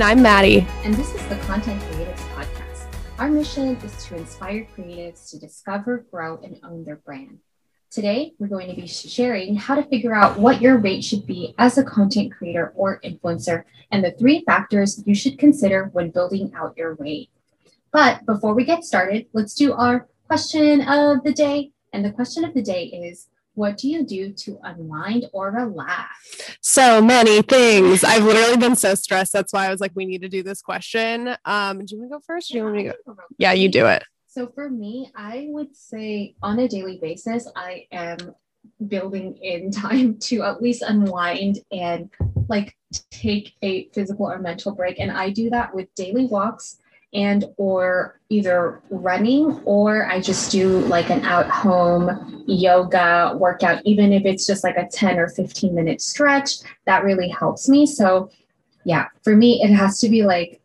And I'm Maddie. And this is the Content Creatives Podcast. Our mission is to inspire creatives to discover, grow, and own their brand. Today, we're going to be sharing how to figure out what your rate should be as a content creator or influencer and the three factors you should consider when building out your rate. But before we get started, let's do our question of the day. And the question of the day is what do you do to unwind or relax? So many things. I've literally been so stressed. That's why I was like, we need to do this question. Um, do you want to go first? Or do you want me to go? Yeah, you do it. So for me, I would say on a daily basis, I am building in time to at least unwind and like take a physical or mental break. And I do that with daily walks and or either running or I just do like an out home yoga workout even if it's just like a 10 or 15 minute stretch that really helps me. So yeah for me it has to be like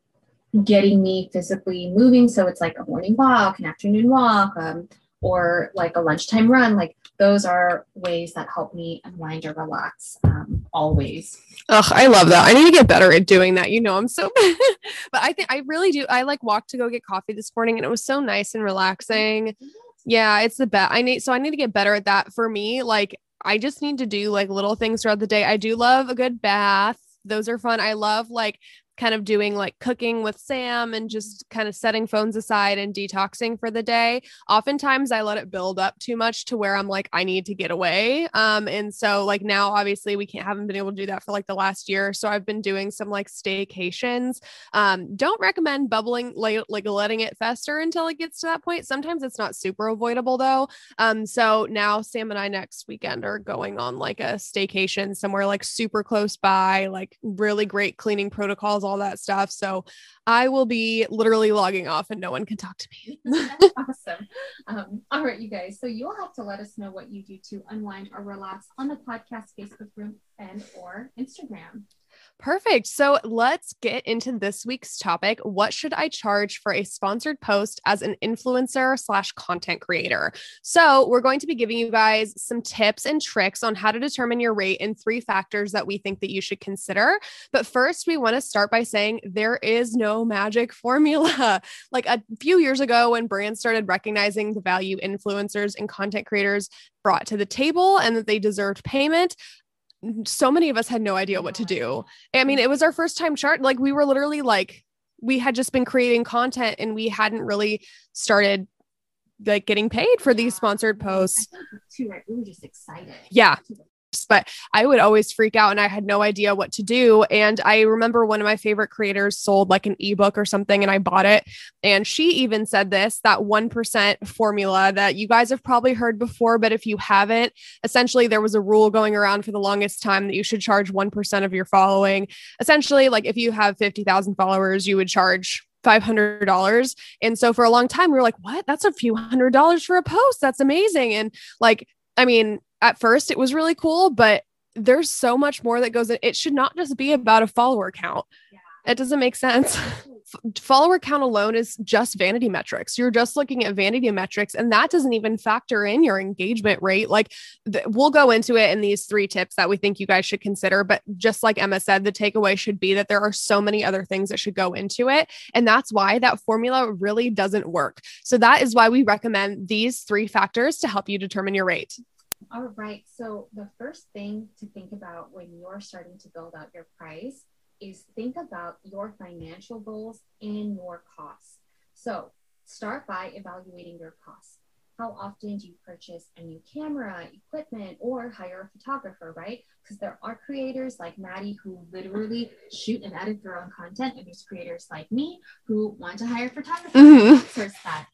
getting me physically moving. So it's like a morning walk an afternoon walk um, or like a lunchtime run like those are ways that help me unwind or relax um, always. Ugh, I love that. I need to get better at doing that. You know, I'm so, but I think I really do. I like walked to go get coffee this morning and it was so nice and relaxing. Yeah, it's the best. I need, so I need to get better at that. For me, like, I just need to do like little things throughout the day. I do love a good bath. Those are fun. I love like kind of doing like cooking with Sam and just kind of setting phones aside and detoxing for the day. Oftentimes I let it build up too much to where I'm like, I need to get away. Um, and so like now obviously we can't haven't been able to do that for like the last year. So I've been doing some like staycations. Um, don't recommend bubbling like like letting it fester until it gets to that point. Sometimes it's not super avoidable though. Um, so now Sam and I next weekend are going on like a staycation somewhere like super close by, like really great cleaning protocols all that stuff. So I will be literally logging off and no one can talk to me. awesome. Um, all right, you guys. So you'll have to let us know what you do to unwind or relax on the podcast Facebook group and or Instagram. Perfect. So let's get into this week's topic. What should I charge for a sponsored post as an influencer slash content creator? So we're going to be giving you guys some tips and tricks on how to determine your rate and three factors that we think that you should consider. But first, we want to start by saying there is no magic formula. like a few years ago, when brands started recognizing the value influencers and content creators brought to the table and that they deserved payment, so many of us had no idea what to do. I mean, it was our first time chart. Like we were literally like, we had just been creating content and we hadn't really started like getting paid for these sponsored posts. Too, right? We were just excited. Yeah but I would always freak out and I had no idea what to do. And I remember one of my favorite creators sold like an ebook or something and I bought it. And she even said this that 1% formula that you guys have probably heard before, but if you haven't, essentially there was a rule going around for the longest time that you should charge 1% of your following. Essentially, like if you have 50,000 followers, you would charge $500. And so for a long time, we were like, what? That's a few hundred dollars for a post. That's amazing. And like, I mean, at first it was really cool, but there's so much more that goes in. It should not just be about a follower count. Yeah. It doesn't make sense. follower count alone is just vanity metrics. You're just looking at vanity metrics, and that doesn't even factor in your engagement rate. Like, th- we'll go into it in these three tips that we think you guys should consider. But just like Emma said, the takeaway should be that there are so many other things that should go into it. And that's why that formula really doesn't work. So, that is why we recommend these three factors to help you determine your rate. All right. So the first thing to think about when you're starting to build out your price is think about your financial goals and your costs. So start by evaluating your costs. How often do you purchase a new camera, equipment, or hire a photographer, right? Because there are creators like Maddie who literally shoot and edit their own content, and there's creators like me who want to hire photographers. photographer. Mm-hmm. that.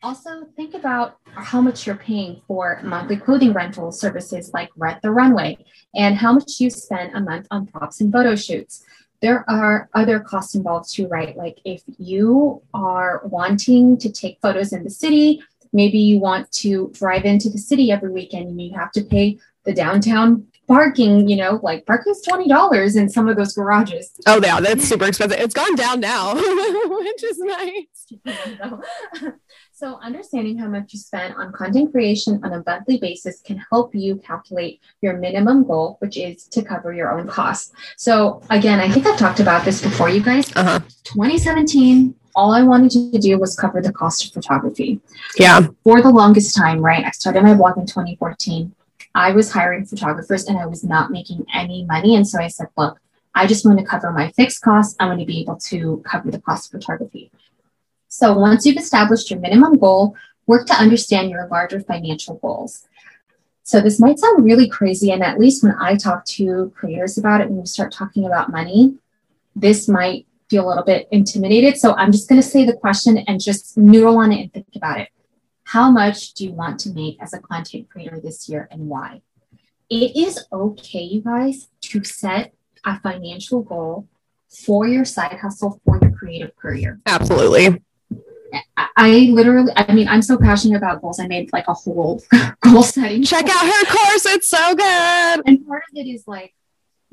Also, think about how much you're paying for monthly clothing rental services like Rent the Runway and how much you spend a month on props and photo shoots. There are other costs involved too, right? Like if you are wanting to take photos in the city, maybe you want to drive into the city every weekend and you have to pay the downtown parking, you know, like parking is $20 in some of those garages. Oh, yeah, that's super expensive. It's gone down now, which is nice. So, understanding how much you spend on content creation on a monthly basis can help you calculate your minimum goal, which is to cover your own costs. So, again, I think I've talked about this before, you guys. Uh-huh. 2017, all I wanted to do was cover the cost of photography. Yeah. For the longest time, right? I started my blog in 2014. I was hiring photographers and I was not making any money. And so I said, look, I just want to cover my fixed costs. I want to be able to cover the cost of photography. So once you've established your minimum goal, work to understand your larger financial goals. So this might sound really crazy, and at least when I talk to creators about it, when we start talking about money, this might feel a little bit intimidated. So I'm just going to say the question and just noodle on it and think about it. How much do you want to make as a content creator this year and why? It is okay, you guys, to set a financial goal for your side hustle for your creative career. Absolutely. I literally, I mean, I'm so passionate about goals. I made like a whole goal setting. Check out her course. It's so good. And part of it is like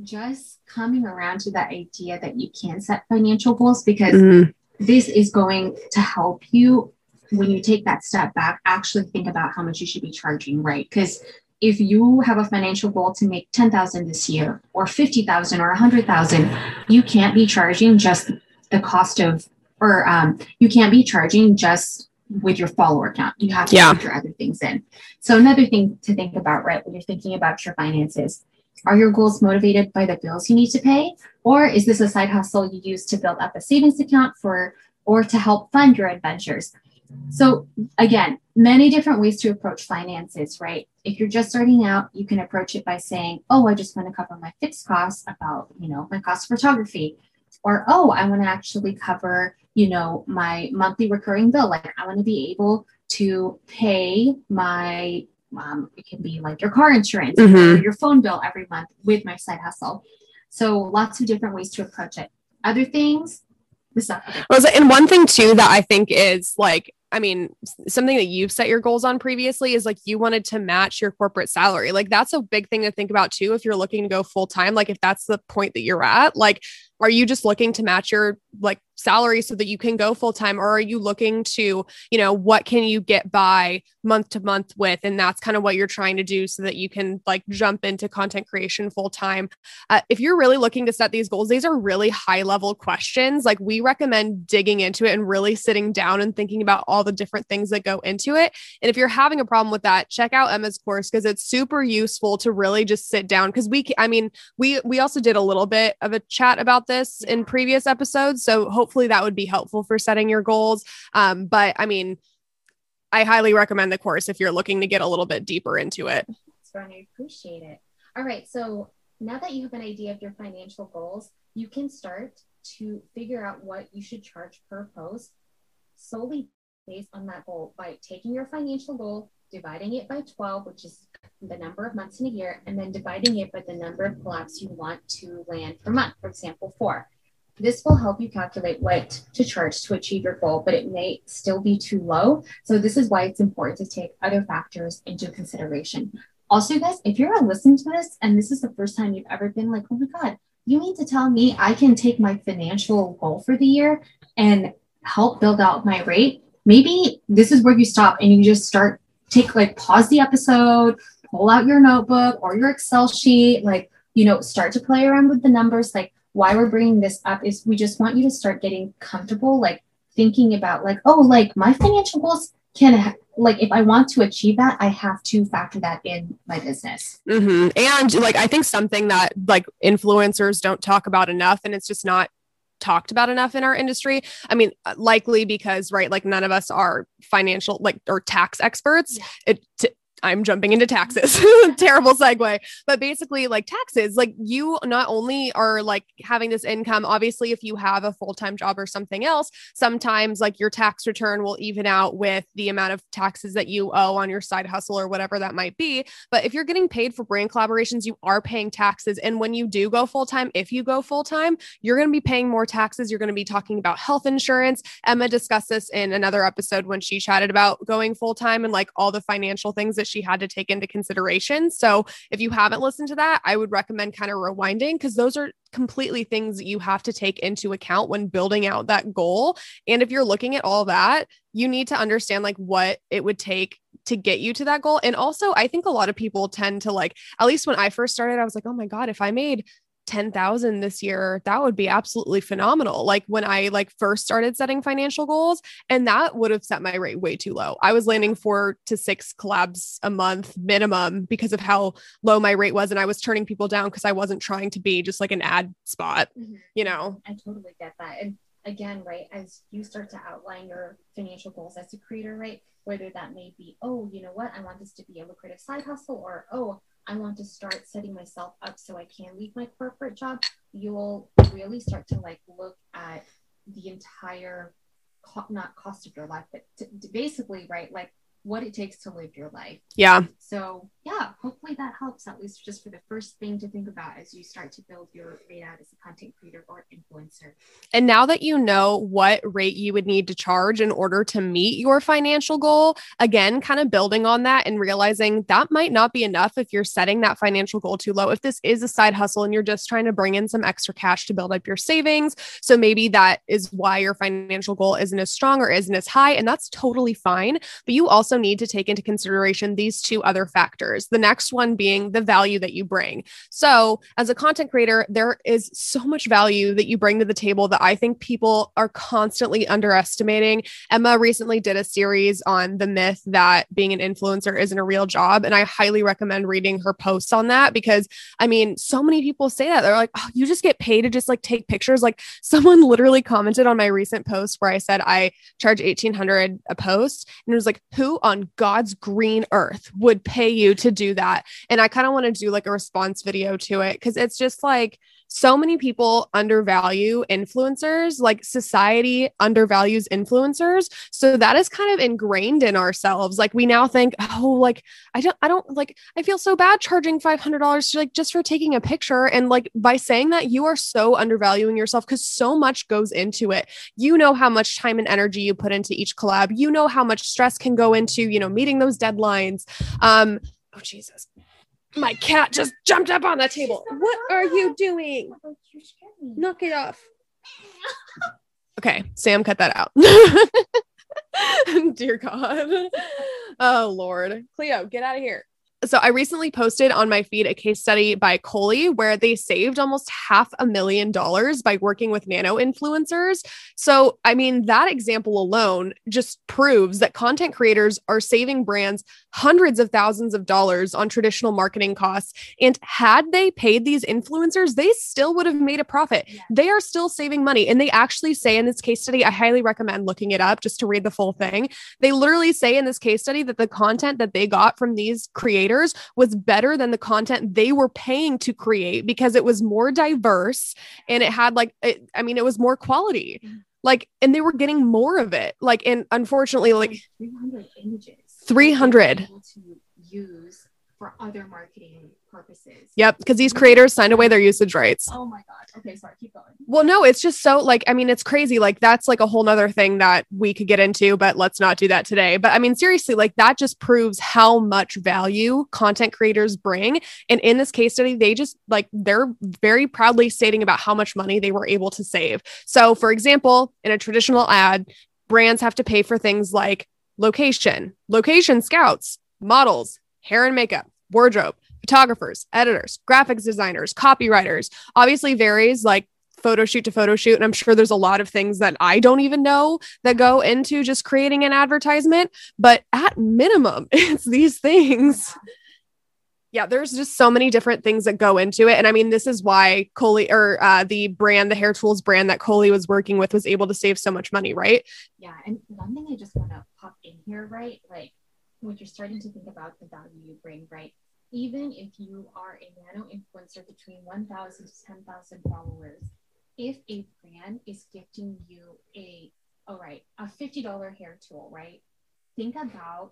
just coming around to that idea that you can set financial goals because mm-hmm. this is going to help you when you take that step back, actually think about how much you should be charging, right? Because if you have a financial goal to make 10,000 this year or 50,000 or 100,000, you can't be charging just the cost of or um, you can't be charging just with your follower count. You have to yeah. your other things in. So another thing to think about, right, when you're thinking about your finances, are your goals motivated by the bills you need to pay, or is this a side hustle you use to build up a savings account for, or to help fund your adventures? So again, many different ways to approach finances, right? If you're just starting out, you can approach it by saying, "Oh, I just want to cover my fixed costs about, you know, my cost of photography." Or, "Oh, I want to actually cover you know, my monthly recurring bill. Like I want to be able to pay my um, it can be like your car insurance mm-hmm. or your phone bill every month with my side hustle. So lots of different ways to approach it. Other things, the stuff. Well, and one thing too that I think is like I mean, something that you've set your goals on previously is like you wanted to match your corporate salary. Like that's a big thing to think about too if you're looking to go full time. Like if that's the point that you're at, like are you just looking to match your like salary so that you can go full time or are you looking to you know what can you get by month to month with? And that's kind of what you're trying to do so that you can like jump into content creation full time uh, if you're really looking to set these goals these are really high level questions. Like we recommend digging into it and really sitting down and thinking about all the different things that go into it. And if you're having a problem with that check out emma's course because it's super useful to really just sit down because we i mean we we also did a little bit of a chat about this in previous episodes so hopefully hopefully that would be helpful for setting your goals. Um, but I mean, I highly recommend the course if you're looking to get a little bit deeper into it. That's fun. I appreciate it. All right. So now that you have an idea of your financial goals, you can start to figure out what you should charge per post solely based on that goal by taking your financial goal, dividing it by 12, which is the number of months in a year, and then dividing it by the number of collabs you want to land per month. For example, four. This will help you calculate what to charge to achieve your goal, but it may still be too low. So this is why it's important to take other factors into consideration. Also, guys, if you're listening to this and this is the first time you've ever been like, oh my God, you mean to tell me I can take my financial goal for the year and help build out my rate? Maybe this is where you stop and you just start take like pause the episode, pull out your notebook or your Excel sheet, like, you know, start to play around with the numbers. Like, why we're bringing this up is we just want you to start getting comfortable, like thinking about like, oh, like my financial goals can ha- like if I want to achieve that, I have to factor that in my business. Mm-hmm. And like I think something that like influencers don't talk about enough, and it's just not talked about enough in our industry. I mean, uh, likely because right, like none of us are financial like or tax experts. Yeah. It t- I'm jumping into taxes. Terrible segue. But basically, like taxes, like you not only are like having this income, obviously, if you have a full time job or something else, sometimes like your tax return will even out with the amount of taxes that you owe on your side hustle or whatever that might be. But if you're getting paid for brand collaborations, you are paying taxes. And when you do go full time, if you go full time, you're going to be paying more taxes. You're going to be talking about health insurance. Emma discussed this in another episode when she chatted about going full time and like all the financial things that she she had to take into consideration. So if you haven't listened to that, I would recommend kind of rewinding because those are completely things that you have to take into account when building out that goal. And if you're looking at all that, you need to understand like what it would take to get you to that goal. And also, I think a lot of people tend to like, at least when I first started, I was like, oh my God, if I made 10,000 this year, that would be absolutely phenomenal. Like when I like first started setting financial goals and that would have set my rate way too low. I was landing 4 to 6 collabs a month minimum because of how low my rate was and I was turning people down because I wasn't trying to be just like an ad spot, mm-hmm. you know. I totally get that. And again, right, as you start to outline your financial goals as a creator, right, whether that may be, oh, you know what, I want this to be a lucrative side hustle or oh, I want to start setting myself up so I can leave my corporate job, you'll really start to like look at the entire co- not cost of your life, but to, to basically, right, like what it takes to live your life. Yeah. So yeah, hopefully that helps at least just for the first thing to think about as you start to build your rate out as a content creator or influencer. And now that you know what rate you would need to charge in order to meet your financial goal, again, kind of building on that and realizing that might not be enough if you're setting that financial goal too low. If this is a side hustle and you're just trying to bring in some extra cash to build up your savings, so maybe that is why your financial goal isn't as strong or isn't as high and that's totally fine, but you also also need to take into consideration these two other factors. The next one being the value that you bring. So, as a content creator, there is so much value that you bring to the table that I think people are constantly underestimating. Emma recently did a series on the myth that being an influencer isn't a real job. And I highly recommend reading her posts on that because I mean, so many people say that they're like, oh, you just get paid to just like take pictures. Like, someone literally commented on my recent post where I said I charge 1800 a post and it was like, who on God's green earth would pay you to do that? And I kind of want to do like a response video to it because it's just like, so many people undervalue influencers like society undervalues influencers. So that is kind of ingrained in ourselves. Like we now think oh like i don't i don't like i feel so bad charging $500 like just for taking a picture. And like by saying that you are so undervaluing yourself because so much goes into it. You know how much time and energy you put into each collab. You know how much stress can go into you know meeting those deadlines. Um oh jesus my cat just jumped up on the table. What are you doing? Knock it off. Okay, Sam, cut that out. Dear God. Oh, Lord. Cleo, get out of here. So I recently posted on my feed a case study by Coley where they saved almost half a million dollars by working with nano influencers. So, I mean, that example alone just proves that content creators are saving brands hundreds of thousands of dollars on traditional marketing costs. And had they paid these influencers, they still would have made a profit. Yeah. They are still saving money. And they actually say in this case study, I highly recommend looking it up just to read the full thing. They literally say in this case study that the content that they got from these creators was better than the content they were paying to create because it was more diverse and it had like, it, I mean, it was more quality. Mm-hmm. Like, and they were getting more of it. Like, and unfortunately, like 300 images 300 to use for other marketing purposes. Yep, because these creators signed away their usage rights. Oh my god. Okay, sorry, keep going. Well, no, it's just so like I mean, it's crazy. Like that's like a whole nother thing that we could get into, but let's not do that today. But I mean, seriously, like that just proves how much value content creators bring. And in this case study, they just like they're very proudly stating about how much money they were able to save. So, for example, in a traditional ad, brands have to pay for things like location, location scouts, models, hair and makeup, wardrobe, photographers, editors, graphics designers, copywriters. Obviously varies like photo shoot to photo shoot and I'm sure there's a lot of things that I don't even know that go into just creating an advertisement, but at minimum it's these things yeah, there's just so many different things that go into it. And I mean, this is why Coley or uh, the brand, the hair tools brand that Coley was working with was able to save so much money, right? Yeah. And one thing I just want to pop in here, right? Like when you're starting to think about the value you bring, right? Even if you are a nano influencer between 1,000 to 10,000 followers, if a brand is gifting you a, all right, a $50 hair tool, right? Think about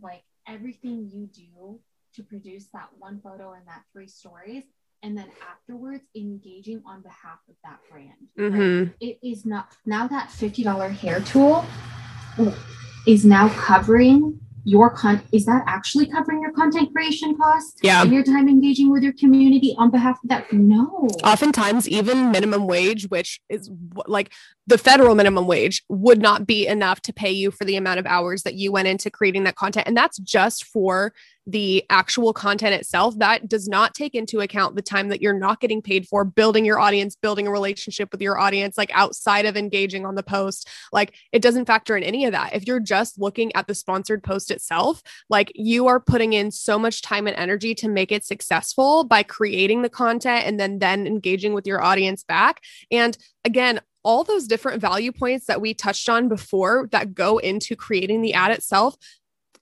like everything you do to produce that one photo and that three stories and then afterwards engaging on behalf of that brand mm-hmm. right? it is not now that $50 hair tool is now covering your con is that actually covering your content creation costs Yeah. and your time engaging with your community on behalf of that no Oftentimes, even minimum wage, which is like the federal minimum wage, would not be enough to pay you for the amount of hours that you went into creating that content. And that's just for the actual content itself. That does not take into account the time that you're not getting paid for building your audience, building a relationship with your audience, like outside of engaging on the post. Like it doesn't factor in any of that. If you're just looking at the sponsored post itself, like you are putting in so much time and energy to make it successful by creating the content and then then engaging with your audience back. And again, all those different value points that we touched on before that go into creating the ad itself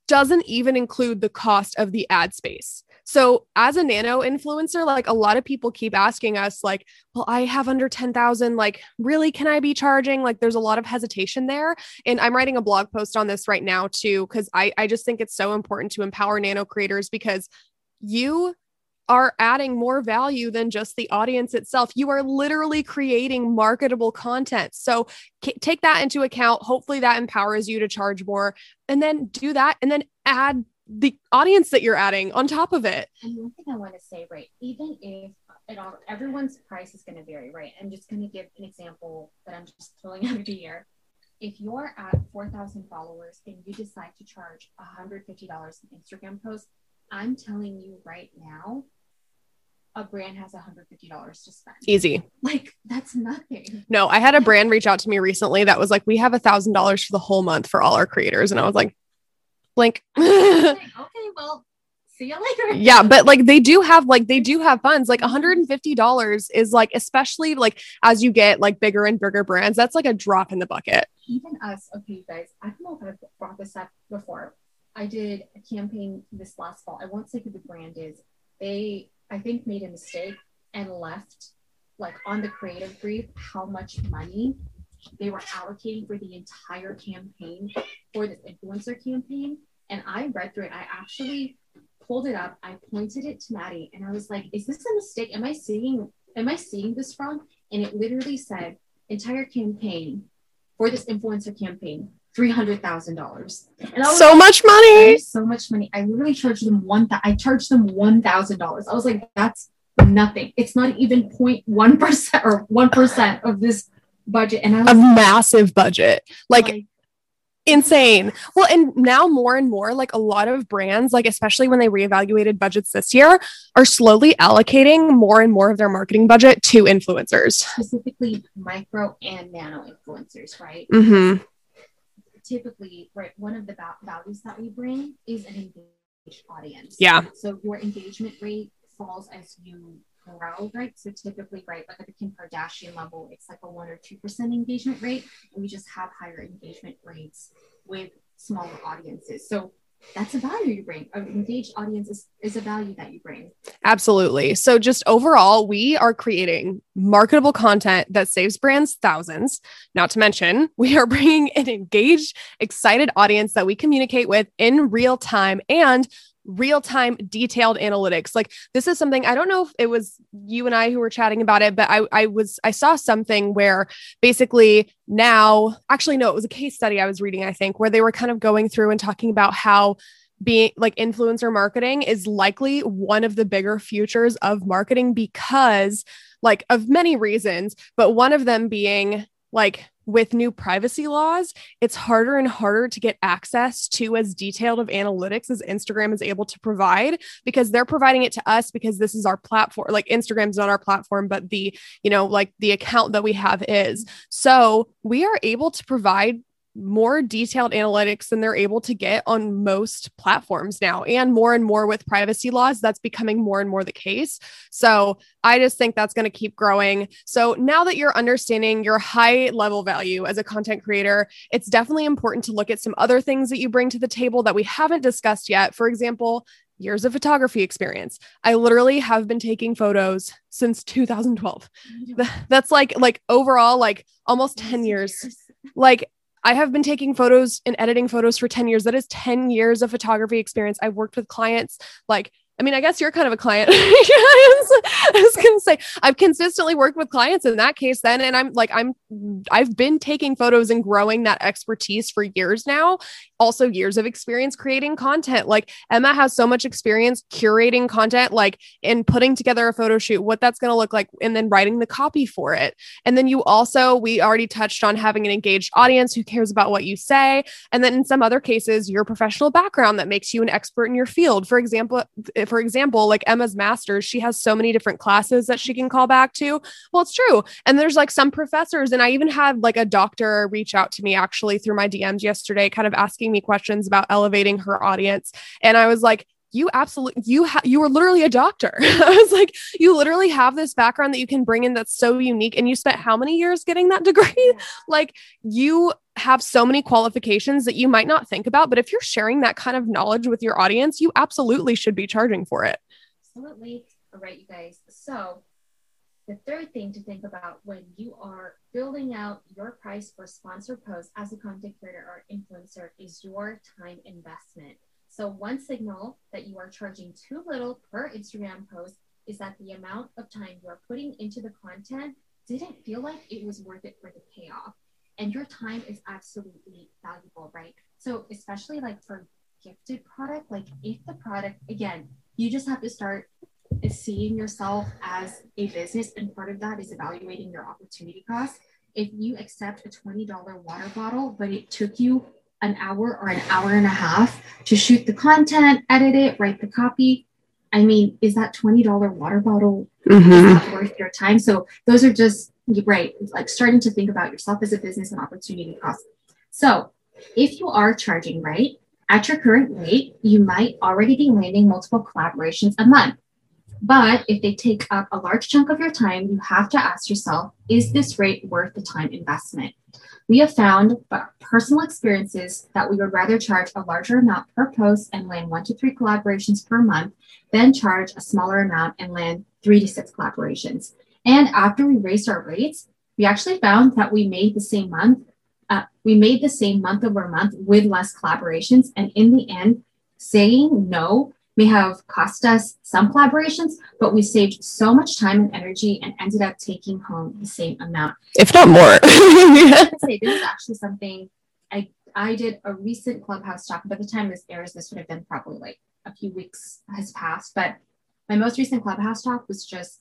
doesn't even include the cost of the ad space. So, as a nano influencer, like a lot of people keep asking us, like, well, I have under 10,000. Like, really, can I be charging? Like, there's a lot of hesitation there. And I'm writing a blog post on this right now, too, because I, I just think it's so important to empower nano creators because you are adding more value than just the audience itself. You are literally creating marketable content. So k- take that into account. Hopefully, that empowers you to charge more and then do that and then add the audience that you're adding on top of it. And one thing I want to say, right, even if all everyone's price is going to vary, right? I'm just going to give an example that I'm just throwing out of the air. If you're at 4,000 followers and you decide to charge $150 an Instagram post, I'm telling you right now, a brand has $150 to spend. Easy. Like, that's nothing. No, I had a brand reach out to me recently that was like, we have a thousand dollars for the whole month for all our creators. And I was like, blink. Like, okay, well, see you later. yeah but like they do have like they do have funds like $150 is like especially like as you get like bigger and bigger brands that's like a drop in the bucket even us, okay, you guys, I don't know if I've brought this up before. I did a campaign this last fall. I won't say who the brand is. They, I think, made a mistake and left, like on the creative brief, how much money they were allocating for the entire campaign for this influencer campaign. And I read through it. I actually pulled it up. I pointed it to Maddie, and I was like, "Is this a mistake? Am I seeing? Am I seeing this wrong?" And it literally said, "Entire campaign." for this influencer campaign, three hundred thousand dollars. And I was so much money so much money. I literally charged them one. Th- I charged them one thousand dollars. I was like, that's nothing. It's not even 0.1 percent or one percent of this budget. And I was a massive budget like like, insane well and now more and more like a lot of brands like especially when they reevaluated budgets this year are slowly allocating more and more of their marketing budget to influencers specifically micro and nano influencers, right? hmm Typically, right, one of the va- values that we bring is an engaged audience. yeah So your engagement rate falls as you grow, right? So typically, right, like at the Kim Kardashian level, it's like a one or two percent engagement rate. We just have higher engagement rates with smaller audiences. So that's a value you bring. An engaged audience is, is a value that you bring. Absolutely. So, just overall, we are creating marketable content that saves brands thousands. Not to mention, we are bringing an engaged, excited audience that we communicate with in real time and real time detailed analytics. Like, this is something I don't know if it was you and I who were chatting about it, but I, I was, I saw something where basically now, actually, no, it was a case study I was reading, I think, where they were kind of going through and talking about how being like influencer marketing is likely one of the bigger futures of marketing because like of many reasons but one of them being like with new privacy laws it's harder and harder to get access to as detailed of analytics as Instagram is able to provide because they're providing it to us because this is our platform like Instagram's not our platform but the you know like the account that we have is. So we are able to provide more detailed analytics than they're able to get on most platforms now and more and more with privacy laws that's becoming more and more the case. So i just think that's going to keep growing. So now that you're understanding your high level value as a content creator it's definitely important to look at some other things that you bring to the table that we haven't discussed yet. For example years of photography experience. I literally have been taking photos since 2012. that's like like overall like almost 10 years. Like I have been taking photos and editing photos for 10 years. That is 10 years of photography experience. I've worked with clients like I mean, I guess you're kind of a client. I was to say, I've consistently worked with clients in that case then. And I'm like, I'm, I've been taking photos and growing that expertise for years now. Also, years of experience creating content. Like, Emma has so much experience curating content, like in putting together a photo shoot, what that's going to look like, and then writing the copy for it. And then you also, we already touched on having an engaged audience who cares about what you say. And then in some other cases, your professional background that makes you an expert in your field. For example, for example, like Emma's master's, she has so many different classes that she can call back to. Well, it's true. And there's like some professors, and I even had like a doctor reach out to me actually through my DMs yesterday, kind of asking me questions about elevating her audience. And I was like, you absolutely you ha- you were literally a doctor. I was like, you literally have this background that you can bring in that's so unique. And you spent how many years getting that degree? like you have so many qualifications that you might not think about. But if you're sharing that kind of knowledge with your audience, you absolutely should be charging for it. Absolutely. All right, you guys. So the third thing to think about when you are building out your price for sponsored posts as a content creator or influencer is your time investment. So, one signal that you are charging too little per Instagram post is that the amount of time you are putting into the content didn't feel like it was worth it for the payoff. And your time is absolutely valuable, right? So, especially like for gifted product, like if the product, again, you just have to start seeing yourself as a business, and part of that is evaluating your opportunity cost. If you accept a $20 water bottle, but it took you an hour or an hour and a half to shoot the content, edit it, write the copy. I mean, is that $20 water bottle mm-hmm. worth your time? So those are just right, like starting to think about yourself as a business and opportunity cost. So if you are charging right, at your current rate, you might already be landing multiple collaborations a month. But if they take up a large chunk of your time, you have to ask yourself, is this rate worth the time investment? We have found by personal experiences that we would rather charge a larger amount per post and land one to three collaborations per month than charge a smaller amount and land three to six collaborations. And after we raised our rates, we actually found that we made the same month, uh, we made the same month over month with less collaborations. And in the end, saying no may have cost us some collaborations, but we saved so much time and energy and ended up taking home the same amount. If not more. say, this is actually something I I did a recent clubhouse talk. By the time this airs, this would have been probably like a few weeks has passed. But my most recent clubhouse talk was just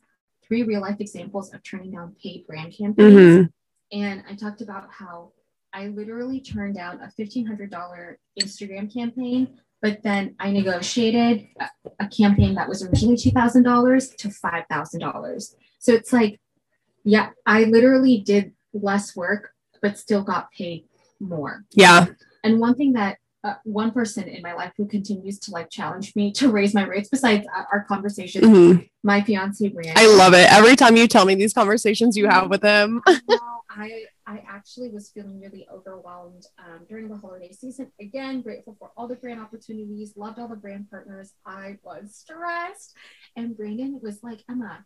three real life examples of turning down paid brand campaigns. Mm-hmm. And I talked about how I literally turned down a $1,500 Instagram campaign but then I negotiated a, campaign that was originally $2,000 to $5,000. So it's like, yeah, I literally did less work, but still got paid more. Yeah. And one thing that uh, one person in my life who continues to like challenge me to raise my rates besides our conversation mm-hmm. my fiance Brian. I love it. Every time you tell me these conversations you have with him. well, I I actually was feeling really overwhelmed um, during the holiday season. Again, grateful for all the brand opportunities, loved all the brand partners. I was stressed. And Brandon was like, Emma,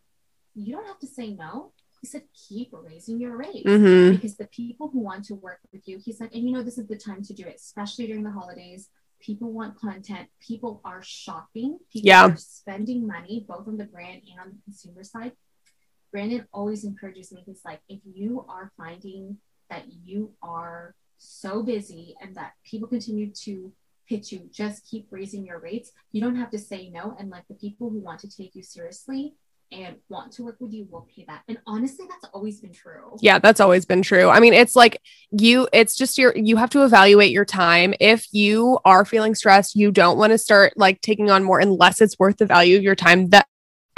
you don't have to say no. He said, keep raising your rates mm-hmm. because the people who want to work with you, he said, and you know, this is the time to do it, especially during the holidays. People want content. People are shopping. People yeah. are spending money, both on the brand and on the consumer side. Brandon always encourages me. He's like, if you are finding that you are so busy and that people continue to pitch you, just keep raising your rates. You don't have to say no. And like the people who want to take you seriously and want to work with you will pay that. And honestly, that's always been true. Yeah, that's always been true. I mean, it's like you, it's just your, you have to evaluate your time. If you are feeling stressed, you don't want to start like taking on more unless it's worth the value of your time, that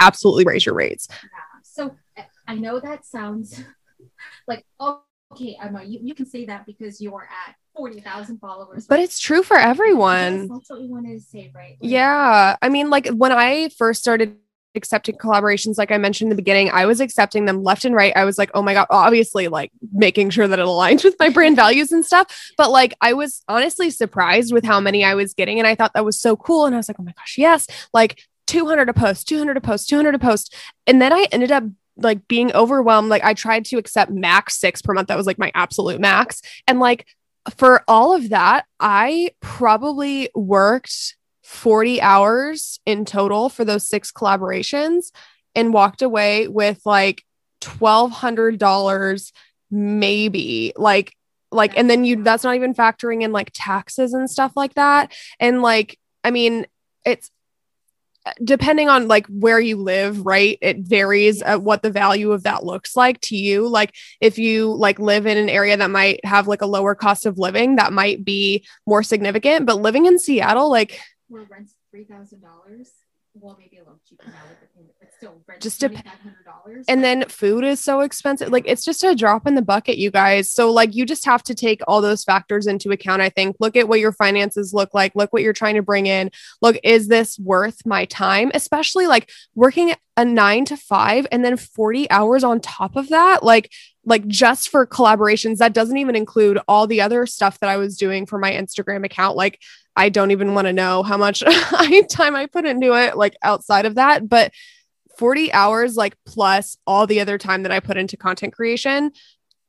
absolutely raise your rates. Yeah. So I know that sounds like, oh, okay, Emma, you, you can say that because you're at 40,000 followers. But it's true for everyone. That's what we wanted to say, right? Like, yeah. I mean, like when I first started accepting collaborations, like I mentioned in the beginning, I was accepting them left and right. I was like, oh my God, obviously, like making sure that it aligns with my brand values and stuff. But like, I was honestly surprised with how many I was getting. And I thought that was so cool. And I was like, oh my gosh, yes. Like 200 a post, 200 a post, 200 a post. And then I ended up like being overwhelmed. Like I tried to accept max six per month. That was like my absolute max. And like for all of that, I probably worked 40 hours in total for those six collaborations and walked away with like $1200 maybe like like and then you that's not even factoring in like taxes and stuff like that. And like i mean it's depending on like where you live right it varies at what the value of that looks like to you. Like if you like live in an area that might have like a lower cost of living that might be more significant. But living in seattle like where rent's three thousand dollars well maybe a little cheaper now with the payment but still rent Just dep- $2500 and then food is so expensive. Like it's just a drop in the bucket you guys. So like you just have to take all those factors into account i think. Look at what your finances look like. Look what you're trying to bring in. Look is this worth my time? Especially like working a 9 to 5 and then 40 hours on top of that. Like like just for collaborations that doesn't even include all the other stuff that i was doing for my instagram account like i don't even want to know how much time i put into it like outside of that but 40 hours like plus all the other time that I put into content creation,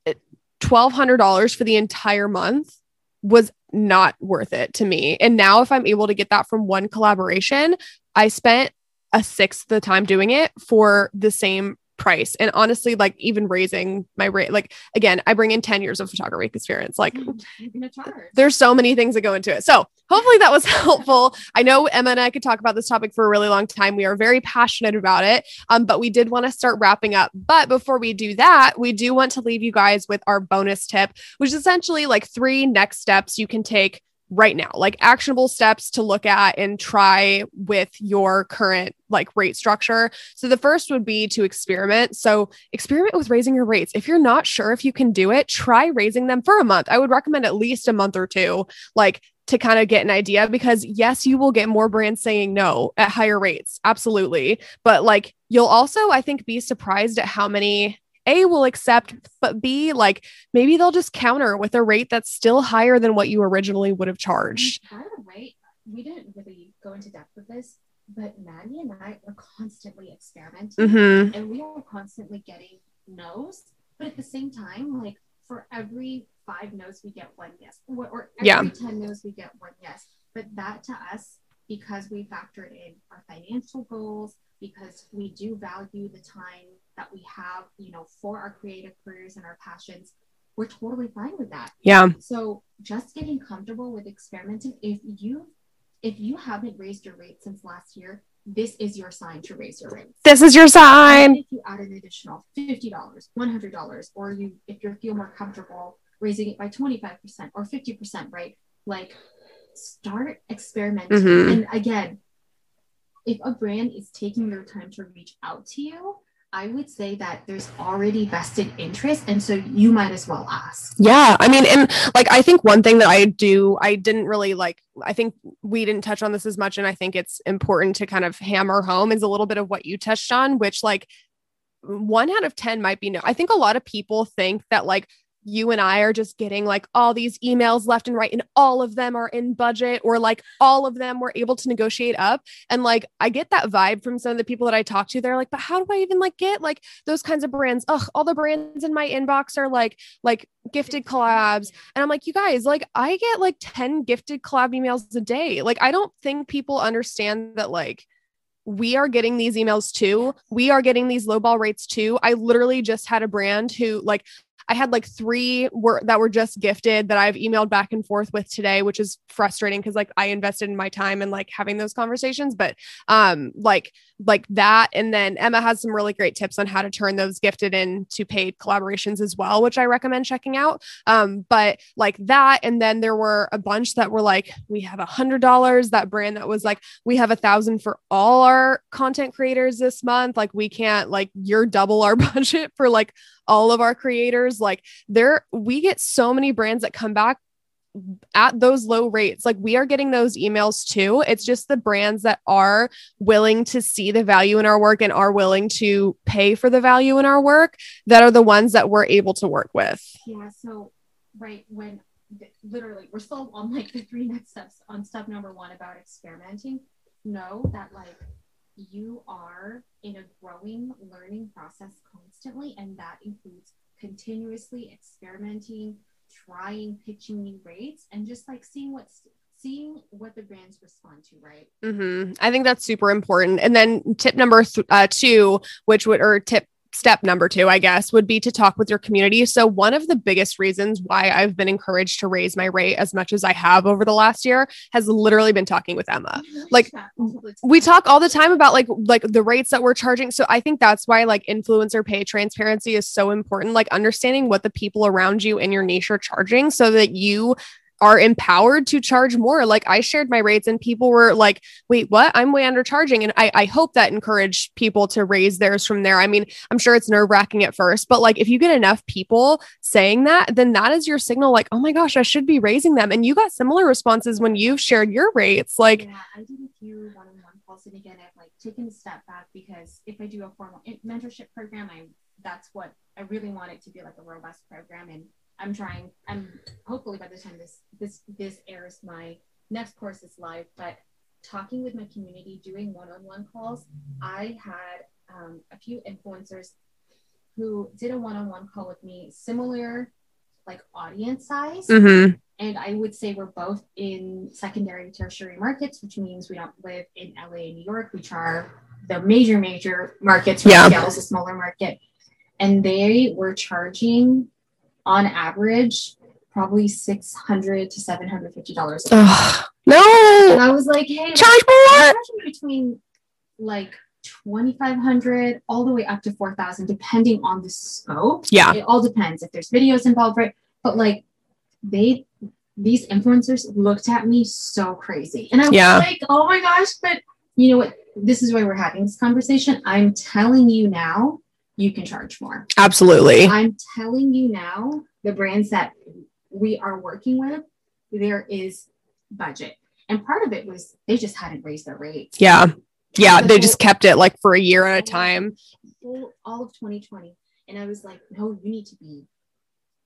it- $1200 for the entire month was not worth it to me. And now if I'm able to get that from one collaboration, I spent a sixth of the time doing it for the same price. And honestly, like even raising my rate, like again, I bring in 10 years of photography experience. Like charge there's so many things that go into it. So hopefully that was helpful. I know Emma and I could talk about this topic for a really long time. We are very passionate about it. Um, but we did want to start wrapping up. But before we do that, we do want to leave you guys with our bonus tip, which is essentially like three next steps you can take right now, like actionable steps to look at and try with your current like rate structure. So the first would be to experiment. So experiment with raising your rates. If you're not sure if you can do it, try raising them for a month. I would recommend at least a month or two, like to kind of get an idea because yes, you will get more brands saying no at higher rates. Absolutely. But like you'll also, I think, be surprised at how many a will accept, but B, like maybe they'll just counter with a rate that's still higher than what you originally would have charged. By the way, we didn't really go into depth with this, but Maddie and I are constantly experimenting Mm-hmm. and we are constantly getting no's. But at the same time, like for every five no's, we get one yes. Or, or every Yeah. 10 no's, we get one yes. But that to us, because we factored in our financial goals, because we do value the time that we have, you know, for our creative careers and our passions, we're totally fine with that. Yeah. So just getting comfortable with experimenting. If you if you haven't raised your rate since last year, this is your sign to raise your rate. This is your And sign. if you add an additional fifty dollars, one hundred dollars, or you if you feel more comfortable raising it by twenty five percent or fifty percent, right? Like start experimenting. Mhm. And again, if a brand is taking their time to reach out to you, I would say that there's already vested interest, and so you might as well ask. Yeah. I mean, and like, I think one thing that I do, I didn't really like, I think we didn't touch on this as much. And I think it's important to kind of hammer home is a little bit of what you touched on, which like one out of 10 might be no. I think a lot of people think that like, you and I are just getting like all these emails left and right, and all of them are in budget, or like all of them were able to negotiate up. And like, I get that vibe from some of the people that I talk to. They're like, but how do I even like get like those kinds of brands? Ugh, all the brands in my inbox are like, like gifted collabs. And I'm like, you guys, like, I get like 10 gifted collab emails a day. Like, I don't think people understand that, like, we are getting these emails too. We are getting these lowball rates too. I literally just had a brand who, like, I had like three were that were just gifted that I've emailed back and forth with today, which is frustrating because like I invested in my time and like having those conversations. But um like like that. And then Emma has some really great tips on how to turn those gifted into paid collaborations as well, which I recommend checking out. Um, but like that, and then there were a bunch that were like, we have a hundred dollars. That brand that was like, we have a thousand for all our content creators this month. Like we can't like you're double our budget for like all of our creators. Like there, we get so many brands that come back at those low rates. Like we are getting those emails too. It's just the brands that are willing to see the value in our work and are willing to pay for the value in our work that are the ones that we're able to work with. Yeah. So, right when literally we're still on like the three next steps on step number one about experimenting, know that like you are in a growing learning process constantly, and that includes continuously experimenting, trying, pitching new rates, and just like seeing what's seeing what the brands respond to, right? Mm-hmm. I think that's super important. And then tip number th- uh, two, which would, or tip step number two, I guess, would be to talk with your community. So, one of the biggest reasons why I've been encouraged to raise my rate as much as I have over the last year has literally been talking with Emma. Oh, like, we talk all the time about like like the rates that we're charging. So, I think that's why like influencer pay transparency is so important. Like understanding what the people around you in your niche are charging, so that you are empowered to charge more. Like I shared my rates and people were like, wait, what? I'm way undercharging. And I, I hope that encouraged people to raise theirs from there. I mean, I'm sure it's nerve wracking at first, but like if you get enough people saying that, then that is your signal like, oh my gosh, I should be raising them. And you got similar responses when you shared your rates. Like, yeah, I did a few one on one calls. And again, I've like taken a step back because if I do a formal mentorship program, I that's what I really want it to be like a robust program. And I'm trying. I'm hopefully by the time this this this airs, my next course is live. But talking with my community, doing one-on-one calls, I had um, a few influencers who did a one-on-one call with me, similar like audience size. mm-hmm. And I would say we're both in secondary and tertiary markets, which means we don't live in LA and New York, which are the major, major markets. Yeah. Seattle's a smaller market. And they were charging on average probably 600 to 750 dollars Ugh, and no, i was like hey charge more. between like 2500 all the way up to 4000 depending on the scope. Yeah. it all depends if there's videos involved right? But like they these influencers looked at me so crazy. And i was Yeah. like oh my gosh but you know what? This is why we're having this conversation. I'm telling you now you can charge more Absolutely. I'm telling you now, the brands that we are working with, there is budget. And part of it was they just hadn't raised their rates. Yeah. Yeah. The They whole- just kept it like for a year at a time. Whole, all of 2020. And I was like, no, you need to be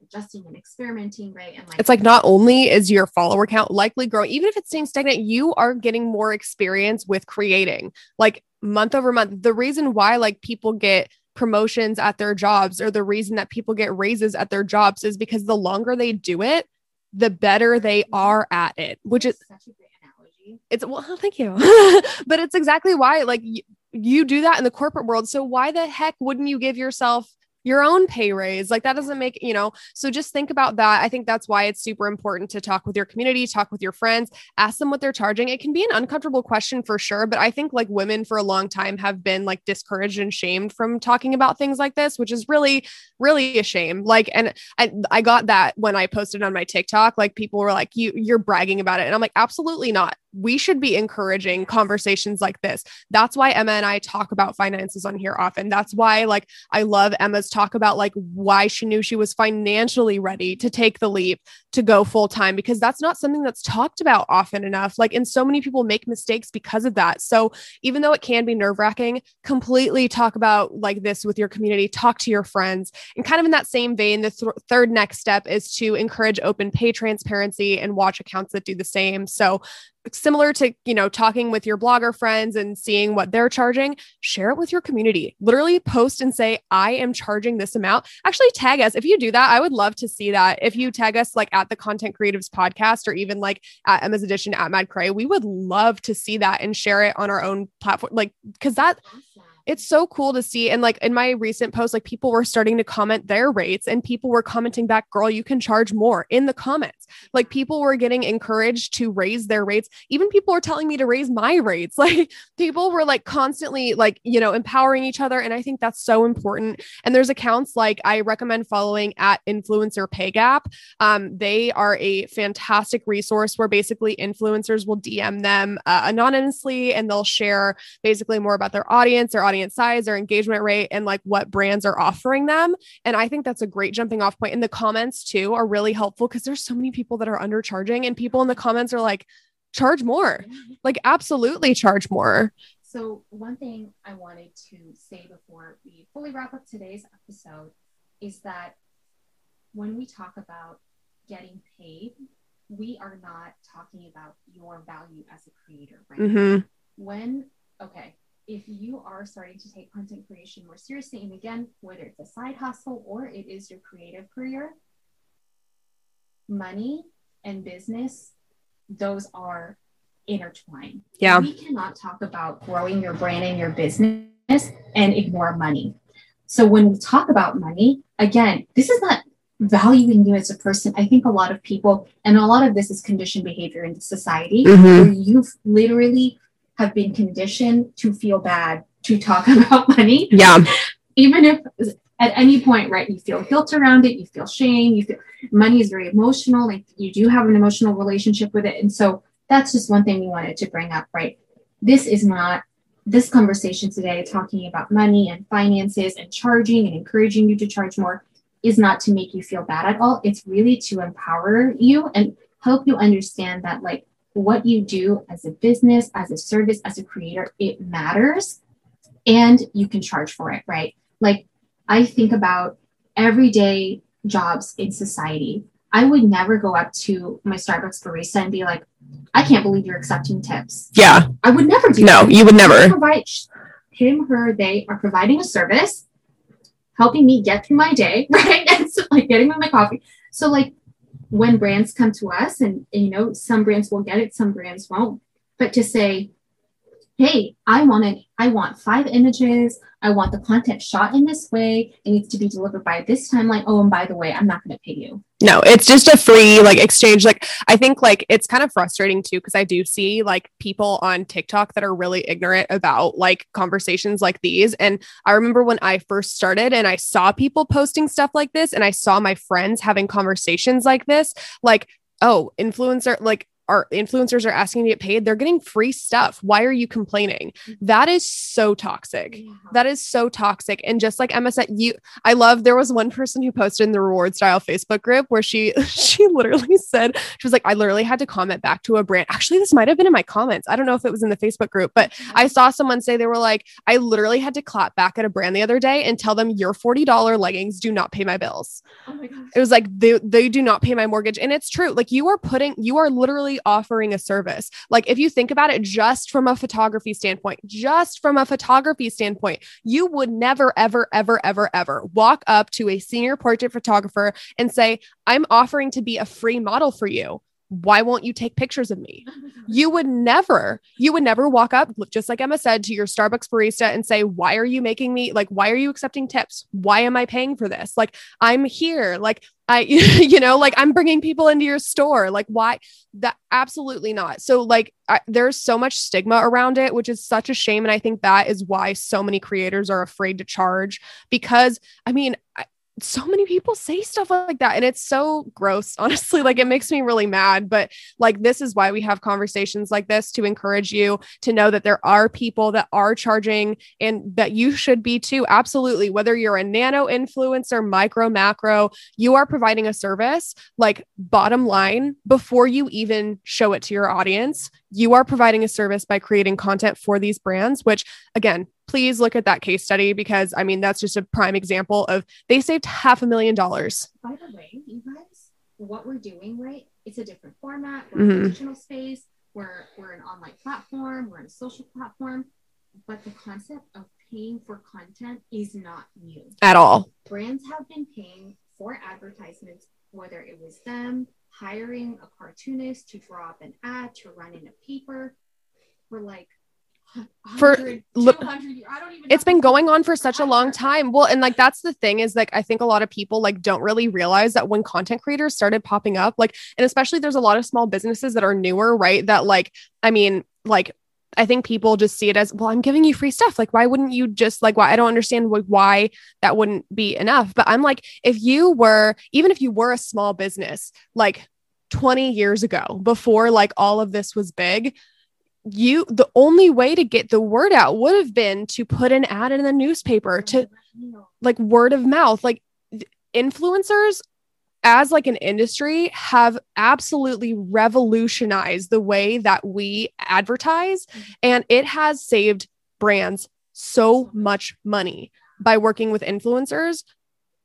adjusting and experimenting, right? And like It's like not only is your follower count likely growing, even if it's staying stagnant, you are getting more experience with creating like month over month. The reason why like people get promotions at their jobs or the reason that people get raises at their jobs is because the longer they do it, the better they are at it, which is such a great analogy. it's well thank you but it's exactly why like y- you do that in the corporate world so why the heck wouldn't you give yourself your own pay raise like that doesn't make you know so just think about that. I think that's why it's super important to talk with your community talk with your friends ask them what they're charging. It can be an uncomfortable question for sure but i think like women for a long time have been like discouraged and shamed from talking about things like this which is really really a shame. Like and i i got that when i posted on my tiktok like people were like you you're bragging about it. And i'm like absolutely not we should be encouraging conversations like this. That's why emma and i talk about finances on here often. That's why like i love emma's talk about like why she knew she was financially ready to take the leap to go full time because that's not something that's talked about often enough. Like and so many people make mistakes because of that. So even though it can be nerve wracking completely talk about like this with your community talk to your friends and kind of in that same vein the th- third next step is to encourage open pay transparency and watch accounts that do the same. So similar to you know talking with your blogger friends and seeing what they're charging share it with your community. Literally post and say i am charging this amount. Actually tag us. If you do that i would love to see that. If you tag us like at the content creatives podcast or even like at emma's edition at mad cray we would love to see that and share it on our own platform like because that Awesome. It's so cool to see. And like in my recent post, like people were starting to comment their rates and people were commenting back, girl, you can charge more in the comments. Like people were getting encouraged to raise their rates. Even people were telling me to raise my rates. Like people were like constantly like, you know, empowering each other. And I think that's so important. And there's accounts like I recommend following at Influencer Pay Gap. Um, they are a fantastic resource where basically influencers will DM them uh, anonymously and they'll share basically more about their audience, their audience size, or engagement rate, and like what brands are offering them. And I think that's a great jumping off point. And the comments too are really helpful because there's so many people that are undercharging, and people in the comments are like, charge more, like absolutely charge more. So, one thing I wanted to say before we fully wrap up today's episode is that when we talk about getting paid, we are not talking about your value as a creator, right? hmm When, okay, if you are starting to take content creation more seriously, and again, whether it's a side hustle or it is your creative career, money and business those are intertwined. Yeah. We cannot talk about growing your brand and your business and ignore money. So when we talk about money, again, this is not valuing you as a person. I think a lot of people, and a lot of this is conditioned behavior in society, Mhm. where you've literally have been conditioned to feel bad to talk about money Yeah. even if at any point, right, you feel guilt around it, you feel shame, you feel money is very emotional, like you do have an emotional relationship with it. And so that's just one thing we wanted to bring up, right? This is not this conversation today talking about money and finances and charging and encouraging you to charge more is not to make you feel bad at all. It's really to empower you and help you understand that like what you do as a business, as a service, as a creator, it matters and you can charge for it, right? Like I think about everyday jobs in society. I would never go up to my Starbucks barista and be like, I can't believe you're accepting tips. Yeah. I would never do No, that. you would never. provide him, her, they are providing a service, helping me get through my day, right? And so like getting me my coffee. So like when brands come to us and, you know, some brands will get it, some brands won't. But to say, hey, I want it, I want five images, I want the content shot in this way, it needs to be delivered by this timeline. Oh, and by the way, I'm not gonna pay you. No, it's just a free like exchange. Like I think like it's kind of frustrating too because I do see like people on TikTok that are really ignorant about like conversations like these. And I remember when I first started and I saw people posting stuff like this and I saw my friends having conversations like this, like, oh, influencer, like our influencers are asking to get paid. They're getting free stuff. Why are you complaining? Mm-hmm. That is so toxic. That is so toxic. And just like Emma said, you I love there was one person who posted in the rewardStyle Facebook group where she she literally said, she was like, I literally had to comment back to a brand. Actually, this might have been in my comments. I don't know if it was in the Facebook group, but mm-hmm. I saw someone say they were like, I literally had to clap back at a brand the other day and tell them your $40 leggings do not pay my bills. oh my gosh. It was like they, they do not pay my mortgage. And it's true. Like you are putting, you are literally offering a service. Like if you think about it just from a photography standpoint, just from a photography standpoint, you would never, ever, ever, ever, ever walk up to a senior portrait photographer and say, I'm offering to be a free model for you. Why won't you take pictures of me? You would never, you would never walk up, just like Emma said, to your Starbucks barista and say, Why are you making me like, why are you accepting tips? Why am I paying for this? Like, I'm here. Like, I, you know, like I'm bringing people into your store. Like, why? That absolutely not. So, like, I, there's so much stigma around it, which is such a shame. And I think that is why so many creators are afraid to charge because, I mean, I, so many people say stuff like that and it's so gross honestly like it makes me really mad but like this is why we have conversations like this to encourage you to know that there are people that are charging and that you should be too. Absolutely whether you're a nano influencer micro macro you are providing a service like bottom line before you even show it to your audience you are providing a service by creating content for these brands which again please look at that case study because I mean that's just a prime example of they saved half a million dollars. By the way, you guys, what we're doing, right? It's a different format. We're in Mhm. a digital space. We're we're an online platform. We're in a social platform. But the concept of paying for content is not new. At all. Brands have been paying for advertisements, whether it was them hiring a cartoonist to draw up an ad to run in a paper for like For- 100, look- 200 years. I don't even It's been going on for such a long time. Well, and like that's the thing is like I think a lot of people like don't really realize that when content creators started popping up, like and especially there's a lot of small businesses that are newer, right? That like I mean, like I think people just see it as, well, I'm giving you free stuff. Like, why wouldn't you just like, why? I don't understand wh- why that wouldn't be enough. But I'm like, if you were, even if you were a small business, like 20 years ago, before like all of this was big, you, the only way to get the word out would have been to put an ad in the newspaper to like word of mouth. Like influencers as like an industry have absolutely revolutionized the way that we advertise Mhm. and it has saved brands so much money by working with influencers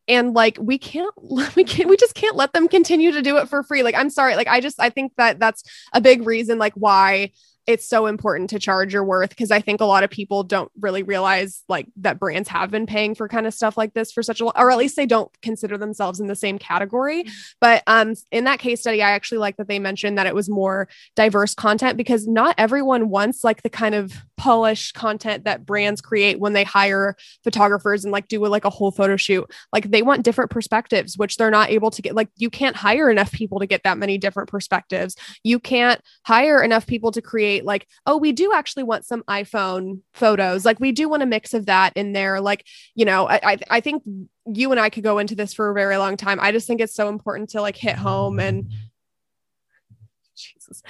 and like we can't we can't we just can't let them continue to do it for free like i'm sorry like i just i think that that's a big reason like why it's so important to charge your worth because I think a lot of people don't really realize like that brands have been paying for kind of stuff like this for such a long, or at least they don't consider themselves in the same category. Mm-hmm. But um in that case study, I actually like that they mentioned that it was more diverse content because not everyone wants like the kind of polished content that brands create when they hire photographers and like do a, like a whole photo shoot. Like they want different perspectives, which they're not able to get. Like you can't hire enough people to get that many different perspectives. You can't hire enough people to create like, oh, we do actually want some iPhone photos. Like we do want a mix of that in there. Like, you know, I, I, I think you and I could go into this for a very long time. I just think it's so important to like hit home and Jesus.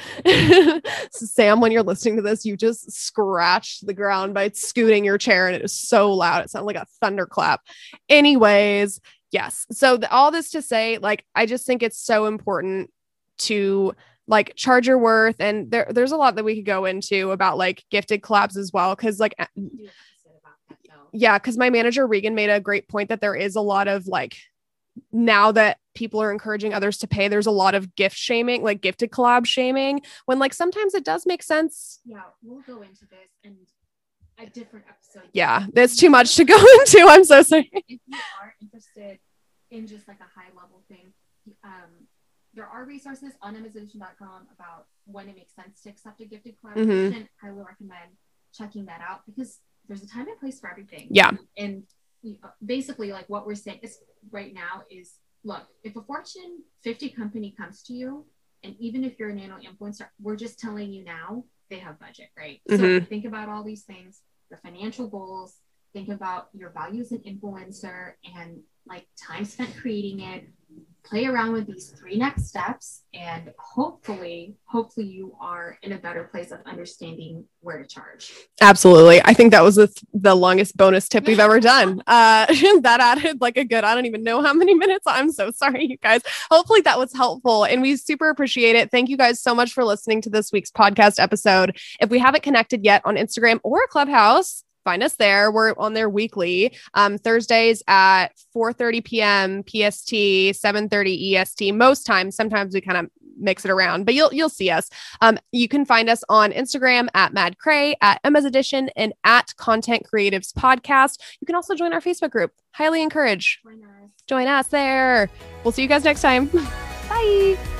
so Sam, when you're listening to this, you just scratched the ground by scooting your chair and it is so loud. It sounded like a thunderclap. Anyways, yes. So the, all this to say, like, I just think it's so important to like charge your worth and there, there's a lot that we could go into about like gifted collabs as well because like yeah because my manager regan made a great point that there is a lot of like now that people are encouraging others to pay there's a lot of gift shaming like gifted collab shaming when like sometimes it does make sense. Yeah we'll go into this in a different episode. Yeah there's too much to go into i'm so sorry. If you are interested in just like a high level thing um there are resources on amazon.com about when it makes sense to accept a gifted collaboration. Mm-hmm. I will recommend checking that out because there's a time and place for everything. Yeah. And basically, like what we're saying is right now is look, if a Fortune 50 company comes to you, and even if you're a nano influencer, we're just telling you now they have budget, right? Mm-hmm. So think about all these things, the financial goals, think about your values as an influencer and like time spent creating it, play around with these three next steps and hopefully hopefully you are in a better place of understanding where to charge. Absolutely. I think that was the, the longest bonus tip we've ever done. Uh that added like a good i don't even know how many minutes. I'm so sorry you guys. Hopefully that was helpful and we super appreciate it. Thank you guys so much for listening to this week's podcast episode. If we haven't connected yet on instagram or clubhouse find us there. We're on there weekly. Um, Thursdays at 4:30 p.m. PST, 7:30 EST. Most times, sometimes we kind of mix it around, but you'll you'll see us. Um, you can find us on Instagram at Mad Cray, at Emma's Edition, and at Content Creatives Podcast. You can also join our Facebook group. Highly encourage. Join us. Join us there. We'll see you guys next time. Bye.